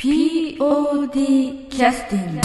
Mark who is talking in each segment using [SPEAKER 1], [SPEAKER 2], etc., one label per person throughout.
[SPEAKER 1] POD キャスティング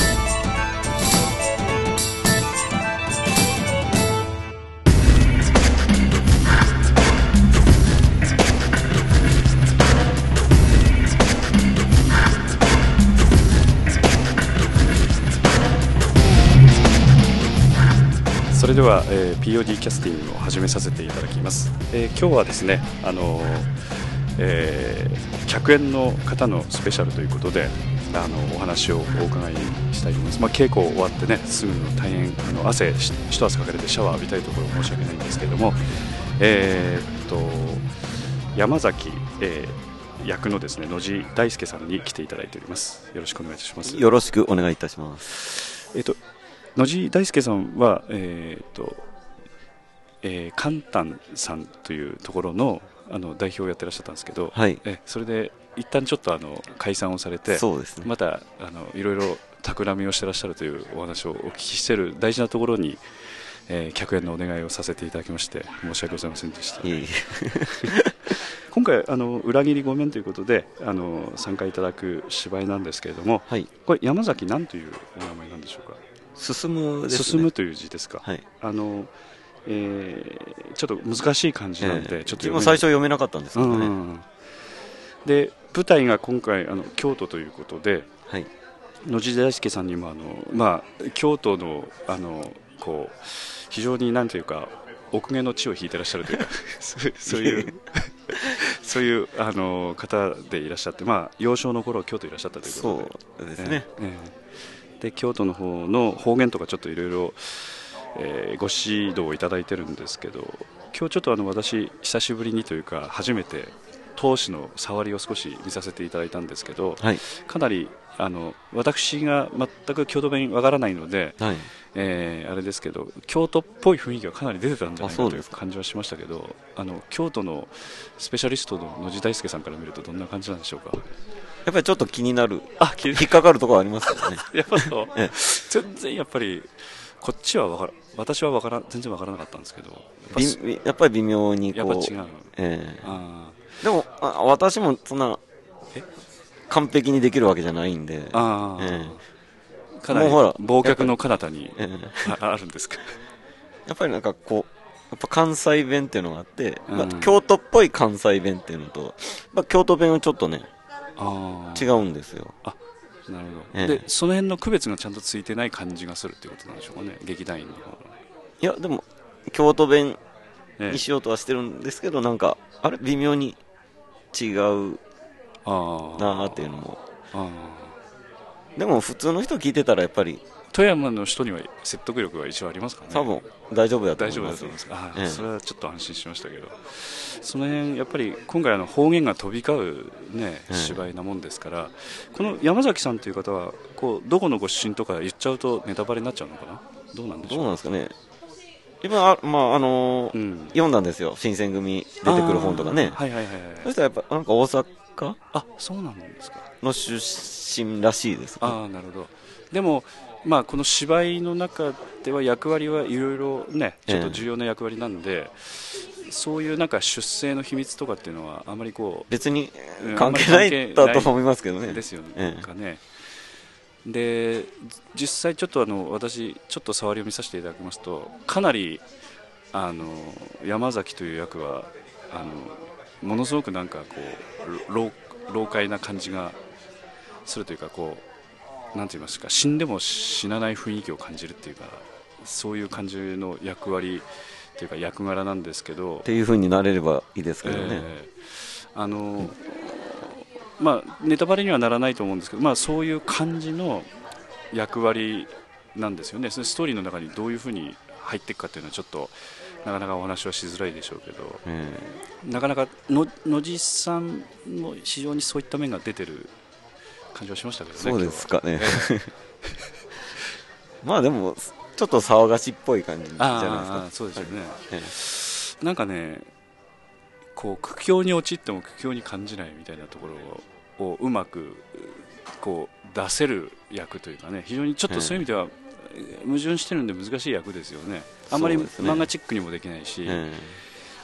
[SPEAKER 2] それでは、えー POD キャスティングを始めさせていただきます、えー今日はですねあのーえー客演の方のスペシャルということであのお話をお伺いしたいと思います、まあ、稽古終わってねすぐの大変あの汗し一汗かかれてシャワー浴びたいところ申し訳ないんですけれどもえーっと山崎、えー役のですね野地大輔さんに来ていただいております。よろしくお願いいたします。
[SPEAKER 3] よろしくお願いいたします。
[SPEAKER 2] えっと、野地大輔さんは、えっと、えー、カンタンさんというところのあの代表をやってらっしゃったんですけど、
[SPEAKER 3] はい。
[SPEAKER 2] えそれで一旦ちょっとあの解散をされて、
[SPEAKER 3] そうですね。
[SPEAKER 2] またあのいろいろ企みをしてらっしゃるというお話をお聞きしている大事なところに、えー客演のお願いをさせていただきまして申し訳ございませんでした。今回あの裏切りごめんということであの参加いただく芝居なんですけれども、
[SPEAKER 3] はい。
[SPEAKER 2] これ山崎なんというお名前なんでしょうか？
[SPEAKER 3] 進むですね。
[SPEAKER 2] 進むという字ですか？
[SPEAKER 3] はい。
[SPEAKER 2] あの、えーちょっと難しい漢字なんで、
[SPEAKER 3] ええ
[SPEAKER 2] ちょっと
[SPEAKER 3] 自分も最初読めなかったんですけ
[SPEAKER 2] う
[SPEAKER 3] どね。
[SPEAKER 2] んうんで舞台が今回あの京都ということで
[SPEAKER 3] はい。
[SPEAKER 2] 野地大輔さんにもあの、まあ、京都のあのこう非常になんていうか奥下の地を引いてらっしゃるというか そういう そういうあの方でいらっしゃって、まあ、幼少の頃京都いらっしゃったということで
[SPEAKER 3] そうですね。
[SPEAKER 2] ええで京都の方の方言とかちょっといろいろえーご指導をいただいてるんですけど今日ちょっとあの私久しぶりにというか初めて投資の触りを少し見させていただいたんですけど
[SPEAKER 3] はい。
[SPEAKER 2] かなりあの私が全く京都弁わからないので、
[SPEAKER 3] はい。
[SPEAKER 2] えーあれですけど京都っぽい雰囲気がかなり出てたんじゃないかという感じはしましたけどあの京都のスペシャリストの野地大輔さんから見るとどんな感じなんでしょうか？
[SPEAKER 3] やっぱりちょっと気になる。
[SPEAKER 2] あ気に
[SPEAKER 3] 引っかかるところありますよね。
[SPEAKER 2] やっぱそう
[SPEAKER 3] ええ
[SPEAKER 2] 全然やっぱりこっちはわから私はわから全然わからなかったんですけどやっぱ
[SPEAKER 3] り微妙にこう。
[SPEAKER 2] やっぱ違う
[SPEAKER 3] ええ。
[SPEAKER 2] あ
[SPEAKER 3] でも、あ私もそんな
[SPEAKER 2] え、
[SPEAKER 3] 完璧にできるわけじゃないんで。
[SPEAKER 2] ーあ。ー、
[SPEAKER 3] え。
[SPEAKER 2] かなり
[SPEAKER 3] もうほら
[SPEAKER 2] 忘却の彼方に
[SPEAKER 3] ええ。
[SPEAKER 2] ああるんですか？
[SPEAKER 3] やっぱりなんかこう、やっぱ関西弁っていうのがあって、まあ
[SPEAKER 2] うん
[SPEAKER 3] 京都っぽい関西弁っていうのと、まあ、京都弁はちょっとね、
[SPEAKER 2] あー
[SPEAKER 3] 違うんですよ。
[SPEAKER 2] なるほど、
[SPEAKER 3] ええ。
[SPEAKER 2] でその辺の区別がちゃんとついてない感じがするっていうことなんでしょうかね劇団員の方の
[SPEAKER 3] いや、でも、京都弁
[SPEAKER 2] ええ。
[SPEAKER 3] にしようとはしてるんですけど、なんか、あれ、微妙に違うなーっていうのも。でも、普通の人聞いてたら、やっぱり、
[SPEAKER 2] 富山の人には説得力が一応ありますかね。
[SPEAKER 3] 多分、大丈夫だと
[SPEAKER 2] 大丈
[SPEAKER 3] 思います
[SPEAKER 2] 夫だと思います。あー、
[SPEAKER 3] ええ。
[SPEAKER 2] それはちょっと安心しましたけど。その辺やっぱり今回あの方言が飛び交う、ね、
[SPEAKER 3] ええ。
[SPEAKER 2] 芝居なもんですから、この山崎さんという方はこうどこのご出身とか言っちゃうとネタバレになっちゃうのかな？どうなんでしょう？
[SPEAKER 3] どうなんですかね。今、あまあ、あのー
[SPEAKER 2] うん。
[SPEAKER 3] 読んだんですよ。新選組。出てくる本とかね。
[SPEAKER 2] はいはいはいはい。
[SPEAKER 3] そしたらやっぱ、なんか大阪？
[SPEAKER 2] あそうなんですか。
[SPEAKER 3] の出身らしいです、ね。
[SPEAKER 2] ああなるほど。でもまあこの芝居の中では役割はいろいろねちょっと重要な役割なんで、そういうなんか出世の秘密とかっていうのはあまりこ
[SPEAKER 3] 別に
[SPEAKER 2] うん
[SPEAKER 3] 関係ないだと思いますけどね。
[SPEAKER 2] うですよね、
[SPEAKER 3] ええ。
[SPEAKER 2] かねで実際ちょっとあの私ちょっと触りを見させていただきますとかなりあの山崎という役はあのものすごくなんかこう老老快な感じがするというかこうなんて言いますか死んでも死なない雰囲気を感じるっていうかそういう感じの役割というか役柄なんですけど
[SPEAKER 3] っていう風になれればいいですけどね。
[SPEAKER 2] えーあのまあ、ネタバレにはならないと思うんですけど、まあ、そういう感じの役割なんですよね、そのストーリーの中にどういうふうに入っていくかっていうのはちょっとなかなかお話はしづらいでしょうけど、
[SPEAKER 3] え
[SPEAKER 2] なかなかの野地さんも非常にそういった面が出てる感じはしましたけどね、
[SPEAKER 3] そうですかね。まあでも、ちょっと騒がしっぽい感じじゃ
[SPEAKER 2] あ
[SPEAKER 3] ないですか。
[SPEAKER 2] あそうですよね、
[SPEAKER 3] え。
[SPEAKER 2] なんかねこう苦境に陥っても苦境に感じないみたいなところををうまくこう出せる役というかね非常にちょっとそういう意味では、えー矛盾してるんで難しい役ですよね。あんまり漫画チックにもできないし、
[SPEAKER 3] ええ。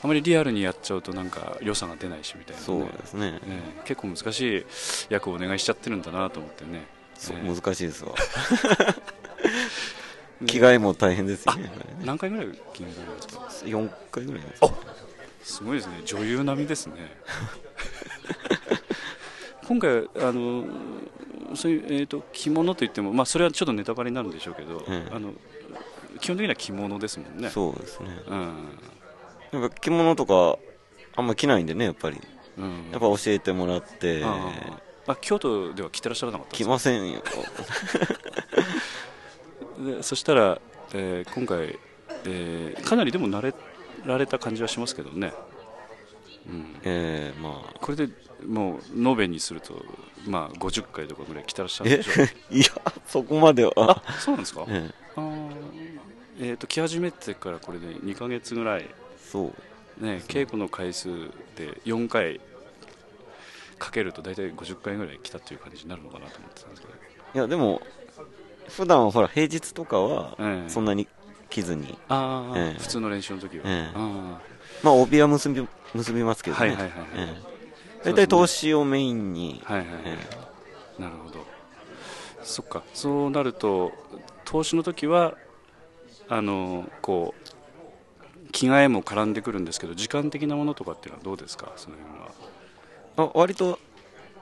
[SPEAKER 2] あまりリアルにやっちゃうとなんか良さが出ないしみたいな、ね、
[SPEAKER 3] そうですね。
[SPEAKER 2] ね結構難しい役をお願いしちゃってるんだなと思ってね。
[SPEAKER 3] そう
[SPEAKER 2] ね
[SPEAKER 3] 難しいですわ。着替えも大変ですよね。
[SPEAKER 2] 何回ぐらい気になるんですか
[SPEAKER 3] ？4回ぐらいですか
[SPEAKER 2] すごいですね。女優並みですね。今回あのそういう、えー、と着物といっても、まあ、それはちょっとネタバレになるんでしょうけど、
[SPEAKER 3] ええ。
[SPEAKER 2] あの基本的には着物ですもんね。
[SPEAKER 3] そうですね。
[SPEAKER 2] うん。
[SPEAKER 3] なんか着物とかあんま着ないんでねやっぱり。
[SPEAKER 2] うん。
[SPEAKER 3] やっぱ教えてもらって。
[SPEAKER 2] ああ京都では着てらっしゃらなかったんです。か
[SPEAKER 3] 着ませんよ。
[SPEAKER 2] でそしたら、えー今回、えーかなりでも慣れられた感じはしますけどね、うん、
[SPEAKER 3] えー、まあ。
[SPEAKER 2] これでもう延べにすると、まあ、50回とかぐらい来てらっしゃるでしょう。
[SPEAKER 3] いやそこまでは。
[SPEAKER 2] あそうなんですか、
[SPEAKER 3] え
[SPEAKER 2] ーえー、と来始めてからこれで2ヶ月ぐらい、
[SPEAKER 3] そう。
[SPEAKER 2] ね、稽古の回数で4回かけると大体50回ぐらい来たという感じになるのかなと思ってたんですけど、
[SPEAKER 3] いやでも普段はほら平日とかは
[SPEAKER 2] ええ。
[SPEAKER 3] そんなに着ずに、
[SPEAKER 2] ああ、
[SPEAKER 3] ええ。
[SPEAKER 2] 普通の練習の時は、
[SPEAKER 3] ええ。
[SPEAKER 2] あ
[SPEAKER 3] まあ帯は結び結びますけどね、
[SPEAKER 2] はいはいはいはい。
[SPEAKER 3] ええ。大体投資をメインに、
[SPEAKER 2] あはいはいはい、
[SPEAKER 3] え
[SPEAKER 2] なるほど。そっか。そうなると投資の時はあのこう着替えも絡んでくるんですけど時間的なものとかっていうのはどうですか？その辺は、
[SPEAKER 3] あ割と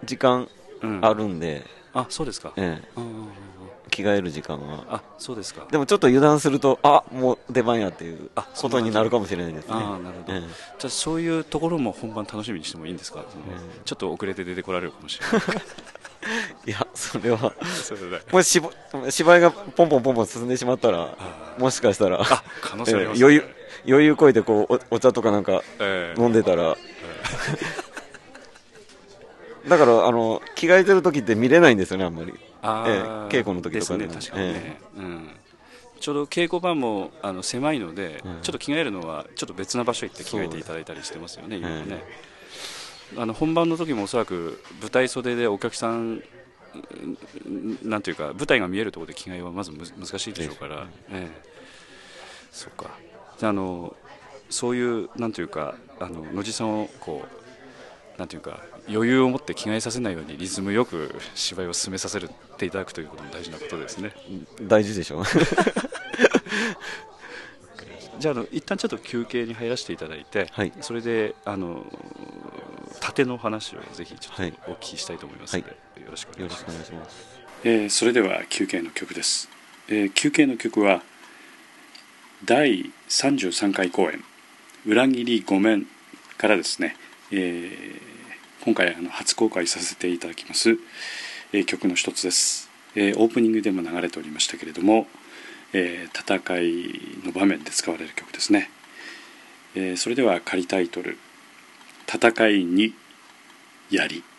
[SPEAKER 3] 時間
[SPEAKER 2] うん。
[SPEAKER 3] あるんで、
[SPEAKER 2] あそうですか、
[SPEAKER 3] ええ着替える時間は。
[SPEAKER 2] あそうですか。
[SPEAKER 3] でもちょっと油断するとあもう出番やっていう
[SPEAKER 2] あ
[SPEAKER 3] ことになるかもしれないですね。
[SPEAKER 2] あーなるほど、
[SPEAKER 3] え
[SPEAKER 2] じゃあそういうところも本番楽しみにしてもいいんですか、
[SPEAKER 3] え
[SPEAKER 2] ちょっと遅れて出てこられるかもしれない。
[SPEAKER 3] え いやそれは
[SPEAKER 2] それで
[SPEAKER 3] もし芝居がポンポンポンポン進んでしまったらもしかしたら
[SPEAKER 2] あ可能性あります、
[SPEAKER 3] ええ余裕余裕こいてこうおお茶とかなんか
[SPEAKER 2] ええ。
[SPEAKER 3] 飲んでたら、だからあの着替えてる時って見れないんですよねあんまり。
[SPEAKER 2] あ
[SPEAKER 3] ええ
[SPEAKER 2] ー
[SPEAKER 3] 稽古の時とか
[SPEAKER 2] で
[SPEAKER 3] ですも
[SPEAKER 2] ね確かにね、うん、ちょうど稽古場もあの狭いので、
[SPEAKER 3] うん
[SPEAKER 2] ちょっと着替えるのはちょっと別な場所行って着替えていただいたりしてますよね、今
[SPEAKER 3] ええ
[SPEAKER 2] ね、あの本番の時もおそらく舞台袖でお客さんうんなんていうか舞台が見えるところで着替えはまずむ難しいでしょうから、ええ。そうか。じゃああのそういうなんていうかあの野地さんをこうなんていうか余裕を持って着替えさせないようにリズムよく芝居を進めさせていただくということも大事なことですね。
[SPEAKER 3] 大事でしょ。
[SPEAKER 2] じゃああの一旦ちょっと休憩に入らせていただいて、
[SPEAKER 3] はい。
[SPEAKER 2] それであの縦の話をぜひちょっと
[SPEAKER 3] はい
[SPEAKER 2] お聞きしたいと思いますので、よろしくお願いします。
[SPEAKER 3] よろしくお。願いします。
[SPEAKER 2] えーそれでは休憩の曲です、えー休憩の曲は第33回公演「裏切りごめん」からですね、えー今回あの初公開させていただきます、えー曲の一つです、えーオープニングでも流れておりましたけれども、えー戦いの場面で使われる曲ですね、えーそれでは仮タイトル「戦いに槍」「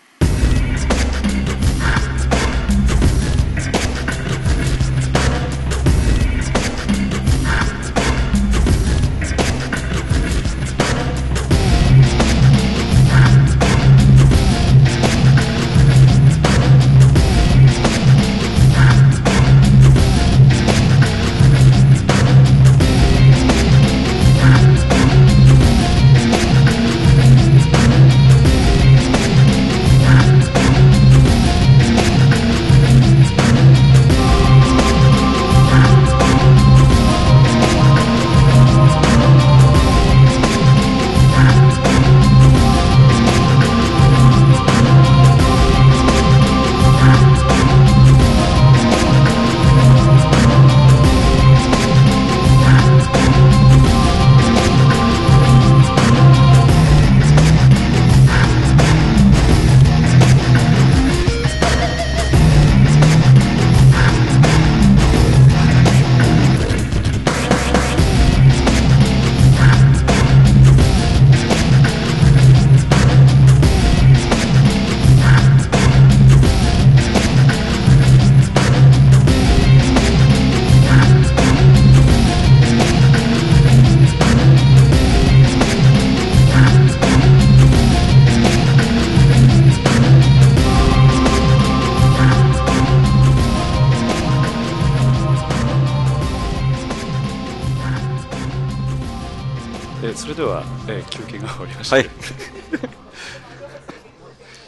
[SPEAKER 2] りまして、
[SPEAKER 3] はい。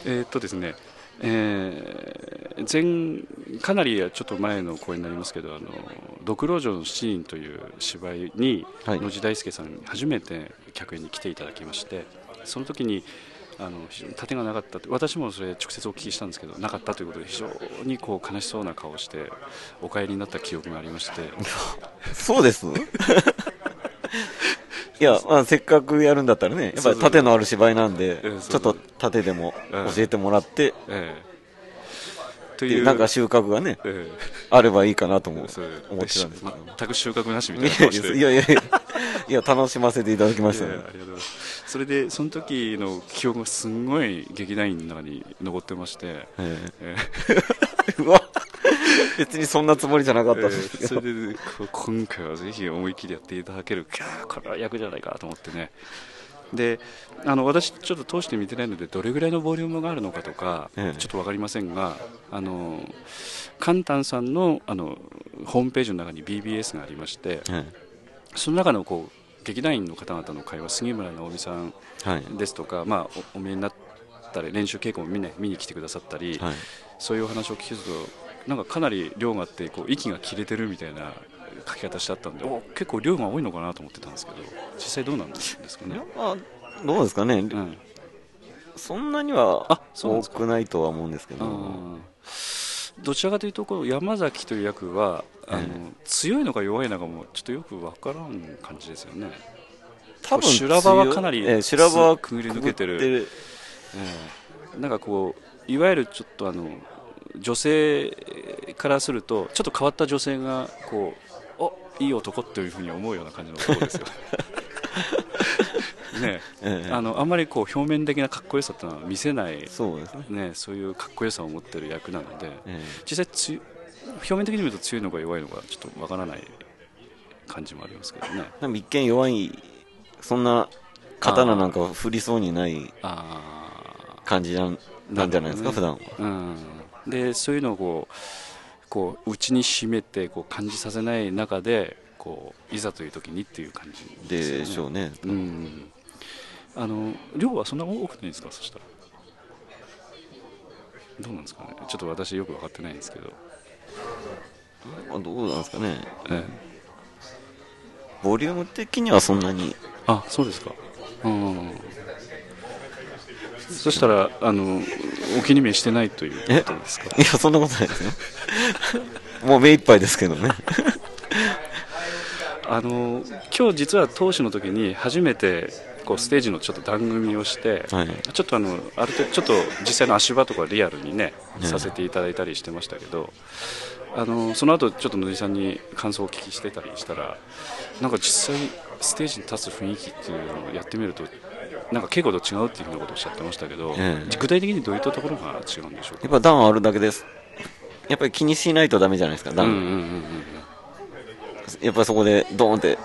[SPEAKER 2] えーっとですね、えー前かなりちょっと前の公演になりますけど「あのドクロ城の七人」という芝居に、
[SPEAKER 3] はい。
[SPEAKER 2] 野地大輔さんに初めて客演に来ていただきましてその時にあの非常に盾がなかったって私もそれ直接お聞きしたんですけどなかったということで非常にこう悲しそうな顔をしてお帰りになった記憶がありまして。
[SPEAKER 3] そうですいや、まあ、せっかくやるんだったらね、やっぱり
[SPEAKER 2] そうそう。
[SPEAKER 3] 盾のある芝居なんで、
[SPEAKER 2] ええ
[SPEAKER 3] ちょっと盾でも
[SPEAKER 2] うん。
[SPEAKER 3] 教えてもらって、
[SPEAKER 2] ええと
[SPEAKER 3] で
[SPEAKER 2] いう。
[SPEAKER 3] なんか収穫がね、
[SPEAKER 2] え
[SPEAKER 3] あればいいかなと思ってたんですけど。
[SPEAKER 2] 全く収穫なしみ
[SPEAKER 3] い
[SPEAKER 2] たいな。顔して？
[SPEAKER 3] やいやいやいや、いや、楽しませていただきましたね。
[SPEAKER 2] それでその時の記憶がすんごい劇団員の中に残ってまして、
[SPEAKER 3] え。
[SPEAKER 2] え
[SPEAKER 3] え。うわ、別にそんなつもりじゃなか
[SPEAKER 2] え
[SPEAKER 3] ったんですけど。
[SPEAKER 2] それで今回はぜひ思い切りやっていただけるこれは役じゃないかと思ってねであの私ちょっと通して見てないのでどれぐらいのボリュームがあるのかとか、
[SPEAKER 3] ええ
[SPEAKER 2] ちょっと分かりませんがあのカンタンさんのあのホームページの中に BBS がありまして
[SPEAKER 3] え
[SPEAKER 2] その中のこう劇団員の方々の会話杉村直美さん
[SPEAKER 3] えはい。
[SPEAKER 2] ですとか、まあ、おお見えになったり練習稽古も見,、ね、見に来てくださったり、
[SPEAKER 3] はい。
[SPEAKER 2] そういうお話を聞くとなんかかなり量があってこう息が切れてるみたいな書き方してあったんでお結構量が多いのかなと思ってたんですけど実際どうなんですかね？
[SPEAKER 3] まあ、どうですかね、
[SPEAKER 2] うん。
[SPEAKER 3] そんなには多くないとは思うんですけど、
[SPEAKER 2] うんどちらかというとこの山崎という役はあの、
[SPEAKER 3] え
[SPEAKER 2] 強いのか弱いのかもちょっとよく分からん感じですよね。
[SPEAKER 3] 多分
[SPEAKER 2] 修羅場はかなり
[SPEAKER 3] ええ修羅場は
[SPEAKER 2] くぐり抜けてる。ええ。なんかこういわゆるちょっとあの女性からするとちょっと変わった女性がこうおいい男というふうに思うような感じの男ですよ。ね
[SPEAKER 3] え。え
[SPEAKER 2] あのあんまりこう表面的なかっこよさってのは見せない、
[SPEAKER 3] そうですね。
[SPEAKER 2] ね、そういうかっこよさを持ってる役なので
[SPEAKER 3] え
[SPEAKER 2] 実際つ表面的に見ると強いのか弱いのかちょっとわからない感じもありますけどね。
[SPEAKER 3] えでも一見弱い、そんな刀なんか振りそうにない感じなんじゃないですか、普段は。
[SPEAKER 2] うん、でそういうのをこうこう内に秘めてこう感じさせない中でこういざという時にっていう感じでね。
[SPEAKER 3] でしょうね。
[SPEAKER 2] うんあの量はそんな多くないんですか？そしたら。どうなんですかね？ちょっと私よく分かってないんですけど、
[SPEAKER 3] あどうなんですかね？
[SPEAKER 2] ええ、
[SPEAKER 3] ボリューム的にはそんなに。
[SPEAKER 2] あそうですか。うんそしたらあのお気に召してないという
[SPEAKER 3] え？
[SPEAKER 2] ことですか？
[SPEAKER 3] いや、そんなことないですよ。もう目いっぱいですけどね。
[SPEAKER 2] あの今日実は投手の時に初めてこうステージのちょっと番組をして、
[SPEAKER 3] はい。
[SPEAKER 2] ちょっとあのある程度ちょっと実際の足場とかリアルにね
[SPEAKER 3] ね
[SPEAKER 2] させていただいたりしてましたけど、あのその後ちょっと野地さんに感想をお聞きしてたりしたらなんか実際ステージに立つ雰囲気っていうのをやってみるとなんか稽古と違うっていうふうなことをおっしゃってましたけど、
[SPEAKER 3] ええ。
[SPEAKER 2] 具体的にどういったところが違うんでしょうか？
[SPEAKER 3] やっぱ段あるだけです。やっぱり気にしないとダメじゃないですか、段。
[SPEAKER 2] うんうんうん
[SPEAKER 3] やっぱりそこでドーンって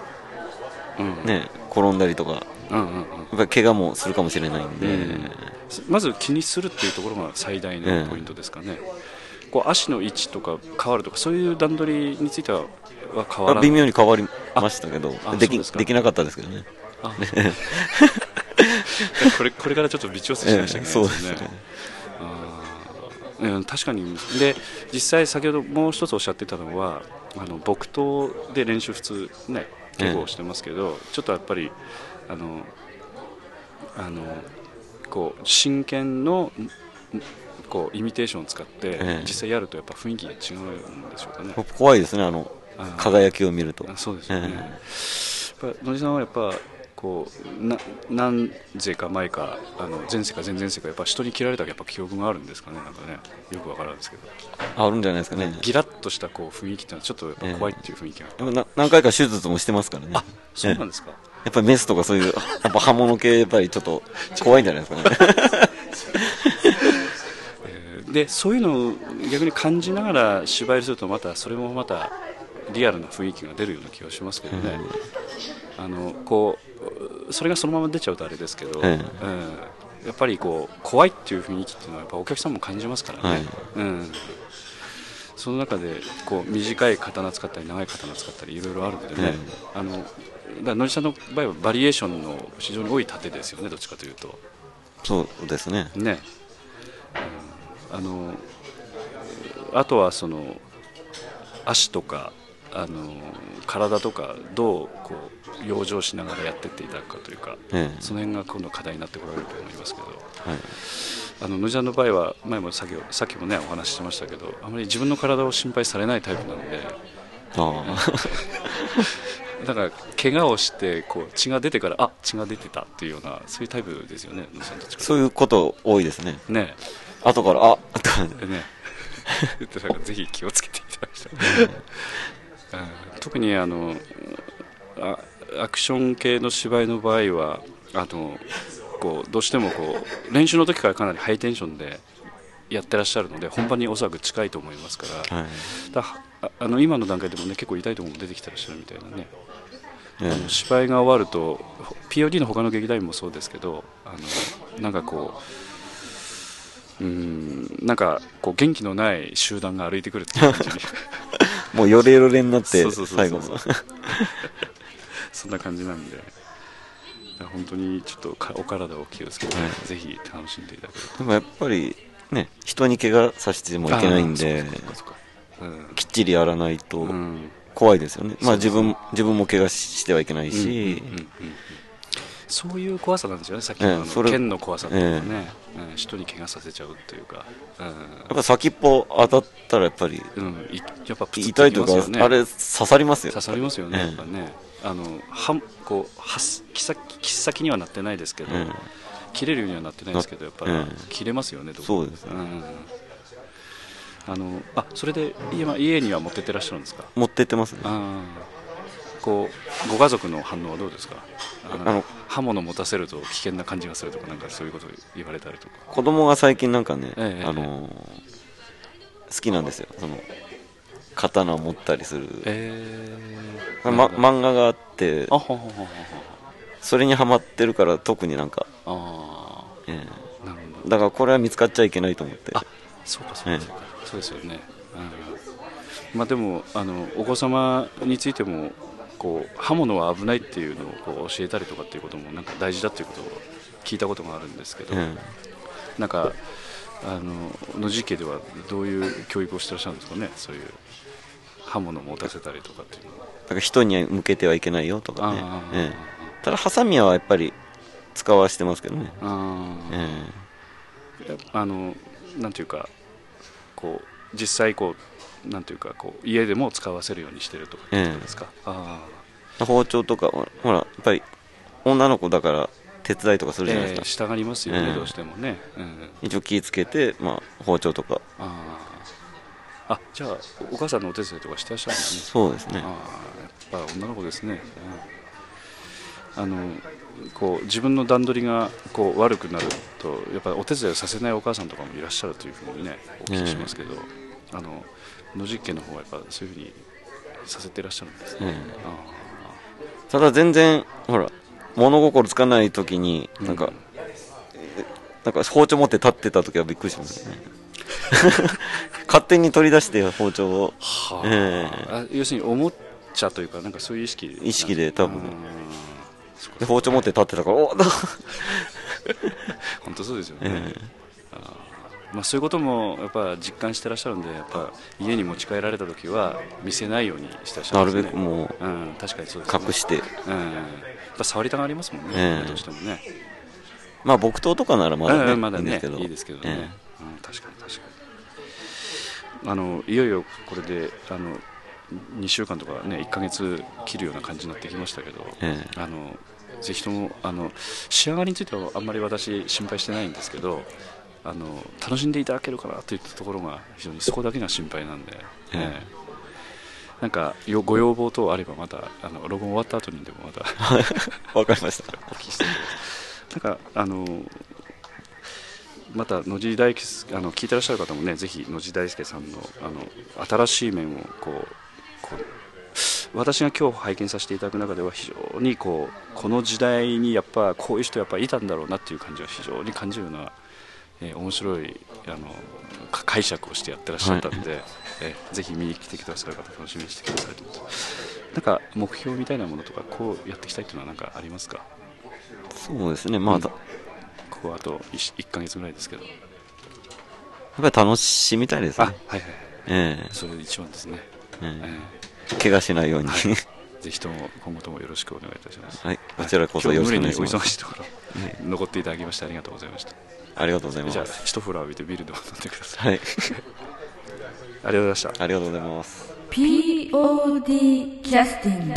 [SPEAKER 3] ね、転んだりとか、や
[SPEAKER 2] うんうんうん。
[SPEAKER 3] っぱり怪我もするかもしれないんで、
[SPEAKER 2] うんまず気にするっていうところが最大のポイントですかね、こう足の位置とか変わるとかそういう段取りについてはは変わらない
[SPEAKER 3] 微妙に変わりましたけど
[SPEAKER 2] あ、
[SPEAKER 3] でき
[SPEAKER 2] で
[SPEAKER 3] きなかったですけどね。
[SPEAKER 2] あこれこれからちょっと微調整しなくちゃいけないですよね,、
[SPEAKER 3] ええそうですね。
[SPEAKER 2] うん確かに。で実際先ほどもう一つおっしゃってたのはあの木刀で練習普通ね稽古をしてますけど、ちょっとやっぱりあのあのこう真剣のんこうイミテーションを使って、
[SPEAKER 3] ええ。
[SPEAKER 2] 実際やるとやっぱ雰囲気が違うんでしょうかね。
[SPEAKER 3] 怖いですね、あの輝きを見ると。
[SPEAKER 2] あそうですよね、
[SPEAKER 3] え。
[SPEAKER 2] やっぱ野地さんはやっぱこうな何世か前かあの前世か前々世かやっぱ人に切られたやっぱ記憶があるんですかねなんかねよくわからんですけど。
[SPEAKER 3] あるんじゃないですかね。
[SPEAKER 2] ギラッとしたこう雰囲気っていうのはちょっとやっぱ怖いっていう雰囲気が、
[SPEAKER 3] でもな何回か手術もしてますからね。
[SPEAKER 2] あそうなんですか、
[SPEAKER 3] やっぱりメスとかそういう、やっぱ刃物系、やっぱりちょっと 怖いんじゃないですかね。
[SPEAKER 2] えーでそういうのを逆に感じながら芝居するとまたそれもまたリアルな雰囲気が出るような気がしますけどね、あのこうそれがそのまま出ちゃうとあれですけど、
[SPEAKER 3] え
[SPEAKER 2] うん。やっぱりこう怖いっていう雰囲気っていうのはやっぱお客さんも感じますからね、
[SPEAKER 3] はい。
[SPEAKER 2] うん、そその中でこう短い刀使ったり長い刀使ったりいろいろあるのでね、あのだから野地さんの場合はバリエーションの非常に多い盾ですよねどっちかというと。
[SPEAKER 3] そうですね。
[SPEAKER 2] ね、うん。あのあとはその足とかあの体とかどうこう養生しながらやってっていただくかというか、
[SPEAKER 3] ええ。
[SPEAKER 2] その辺が今度課題になってこられると思いますけど。
[SPEAKER 3] はい。
[SPEAKER 2] あの野地さんの場合は前もさっきさっきもねお話ししてましたけどあまり自分の体を心配されないタイプなので
[SPEAKER 3] あ
[SPEAKER 2] だ から怪我をしてこう血が出てからあ血が出てたっていうようなそういうタイプですよね
[SPEAKER 3] そういうこと多いですね。
[SPEAKER 2] ね。
[SPEAKER 3] 後からあとか
[SPEAKER 2] えね。ぜひ気をつけていただきたい、う ん特にあのあアクション系の芝居の場合はあのこうどうしてもこう練習の時からかなりハイテンションでやってらっしゃるので本番におそらく近いと思いますから,、
[SPEAKER 3] はい。
[SPEAKER 2] ああの今の段階でもね結構痛いところも出てきてらっしゃるみたいなね、
[SPEAKER 3] え
[SPEAKER 2] 芝居が終わると POD の他の劇団員もそうですけどあのなんかこううんなんかこう元気のない集団が歩いてくるっていう感じ
[SPEAKER 3] もうヨレヨレになって最後の。
[SPEAKER 2] そんな感じなんで。本当にちょっとかお体を気をつけて、
[SPEAKER 3] はい。
[SPEAKER 2] ぜひ楽しんでいただけると。
[SPEAKER 3] でもやっぱりね人に怪我させてもいけないんできっちりやらないと怖いですよね、まあ自分自分も怪我してはいけないし、
[SPEAKER 2] うんうんうんうんそういう怖さなんですよね。さっきの,、あの剣の怖さっていうのはね、うん。人に怪我させちゃうっていうか、
[SPEAKER 3] やっぱ先っぽ当たったらやっぱり
[SPEAKER 2] うん。うん、いやっぱプツッ
[SPEAKER 3] 痛いというか、あれ刺さりますよ。
[SPEAKER 2] 刺さりますよね、
[SPEAKER 3] ええ。
[SPEAKER 2] やっぱね。あのはこうはす切先切っ先にはなってないですけど、
[SPEAKER 3] え
[SPEAKER 2] 切れるようにはなってないですけどやっぱり、
[SPEAKER 3] ええ。
[SPEAKER 2] 切れますよねどこ
[SPEAKER 3] そうですね。
[SPEAKER 2] ん。あのあそれで今家には持ってってらっしゃるんですか？
[SPEAKER 3] 持ってってますね。
[SPEAKER 2] こうご家族の反応はどうですか？あの刃物持たせると危険な感じがするとかなんかそういうこと言われたりとか。
[SPEAKER 3] 子供が最近なんかね、
[SPEAKER 2] ええ
[SPEAKER 3] あのー好きなんですよ。その刀を持ったりする、
[SPEAKER 2] え
[SPEAKER 3] ま、漫画があってそれにはまってるから特になんか、
[SPEAKER 2] あ
[SPEAKER 3] え
[SPEAKER 2] あなるほど。
[SPEAKER 3] えだからこれは見つかっちゃいけないと思って。
[SPEAKER 2] あそうかそうかそうか、そうですよね、うん。まあ、でもあのお子様についてもこう刃物は危ないっていうのをこう教えたりとかっていうこともなんか大事だっていうことを聞いたことがあるんですけど、
[SPEAKER 3] え
[SPEAKER 2] なんかあの野地家ではどういう教育をしてらっしゃるんですかね？そういう刃物を持たせたりとかっていうのは。
[SPEAKER 3] だから人に向けてはいけないよとかね。
[SPEAKER 2] あ、
[SPEAKER 3] ええただハサミはやっぱり使わしてますけどね、
[SPEAKER 2] あ
[SPEAKER 3] え
[SPEAKER 2] ーあのなんていうかこう実際こうなんていうかこう家でも使わせるようにしてるとかってことですか、あ
[SPEAKER 3] え包丁とかほらやっぱり女の子だから手伝いとかす
[SPEAKER 2] あ
[SPEAKER 3] るじゃないですか、
[SPEAKER 2] えー従いますよね、
[SPEAKER 3] ええ。
[SPEAKER 2] どうしてもね、うん、
[SPEAKER 3] 一応気ぃつけて、まあ、包丁とか。
[SPEAKER 2] あーあじゃあお母さんのお手伝いとかしてらっしゃるんですね。
[SPEAKER 3] そうですね。
[SPEAKER 2] ああやっぱ女の子ですね、うん。あのこう自分の段取りがこう悪くなるとやっぱりお手伝いをさせないお母さんとかもいらっしゃるというふうにねお聞きしますけど、あの野実家の方はやっぱそういうふうにさせていらっしゃるんですね、
[SPEAKER 3] ただ全然ほら物心つかない時になんか、
[SPEAKER 2] うん
[SPEAKER 3] えなんか包丁持って立ってた時はびっくりしましたね。勝手に取り出して包丁を。
[SPEAKER 2] あはあ。
[SPEAKER 3] え
[SPEAKER 2] あ要するにおもちゃというかなんかそういう意識
[SPEAKER 3] 意識で多分。包丁持って立ってたからおだ
[SPEAKER 2] 本当そうですよね、
[SPEAKER 3] え
[SPEAKER 2] あーまあ、そういうこともやっぱ実感してらっしゃるんでやっぱ家に持ち帰られた時は見せないようにしてらっしゃ
[SPEAKER 3] なる
[SPEAKER 2] るんですね。
[SPEAKER 3] べくもう
[SPEAKER 2] うん、確かにそうです、ね、
[SPEAKER 3] 隠して。
[SPEAKER 2] うん、やっぱ触りたがりますもんね、
[SPEAKER 3] ええ。
[SPEAKER 2] どうしてもね。
[SPEAKER 3] まあ木刀とかならまだね,、
[SPEAKER 2] うんまだね。
[SPEAKER 3] いいんですけど。
[SPEAKER 2] ね、
[SPEAKER 3] え
[SPEAKER 2] うん、確かに確かに。あのいよいよこれであの2週間とかね1ヶ月切るような感じになってきましたけど、
[SPEAKER 3] ええ。
[SPEAKER 2] あのぜひともあの仕上がりについてはあんまり私心配してないんですけどあの楽しんでいただけるかなといったところが非常にそこだけが心配なんで、
[SPEAKER 3] ええ。
[SPEAKER 2] ええ。なんかよご要望等あればまたあの録音終わった後にでもまた
[SPEAKER 3] えわかりました。
[SPEAKER 2] お聞きしてなんかあのまた野地大輔あの聞いてらっしゃる方もねぜひ野地大輔さんのあの新しい面をこうこう私が今日拝見させていただく中では非常にこうこの時代にやっぱこういう人やっぱいたんだろうなっていう感じは非常に感じるようなえー面白いあのか解釈をしてやってらっしゃったんで、えーぜひ見に来てくださる方楽しみにしてくださいと。なんか目標みたいなものとかこうやっていきたいっていうのは何かありますか？
[SPEAKER 3] そうですね、まあ、
[SPEAKER 2] うん。ここあと 1, 1ヶ月ぐらいですけど、
[SPEAKER 3] っぱり楽しみたいです
[SPEAKER 2] あ
[SPEAKER 3] ね。
[SPEAKER 2] はいはい。
[SPEAKER 3] え
[SPEAKER 2] それ一番ですね、
[SPEAKER 3] え
[SPEAKER 2] え。
[SPEAKER 3] え怪我しないように。
[SPEAKER 2] ー ぜひとも今後ともよろしくお願いいたします。
[SPEAKER 3] はい。こちらこそよろしくお願いします。
[SPEAKER 2] 今日無理にお忙しいところ、残っていただきましてありがとうございました
[SPEAKER 3] ありがとうございま
[SPEAKER 2] じゃあ
[SPEAKER 3] す。
[SPEAKER 2] 一風呂浴びてビールでも飲んでください
[SPEAKER 3] はい。
[SPEAKER 2] ありがとうございました
[SPEAKER 3] ありがとうございます。
[SPEAKER 1] POD キャスティング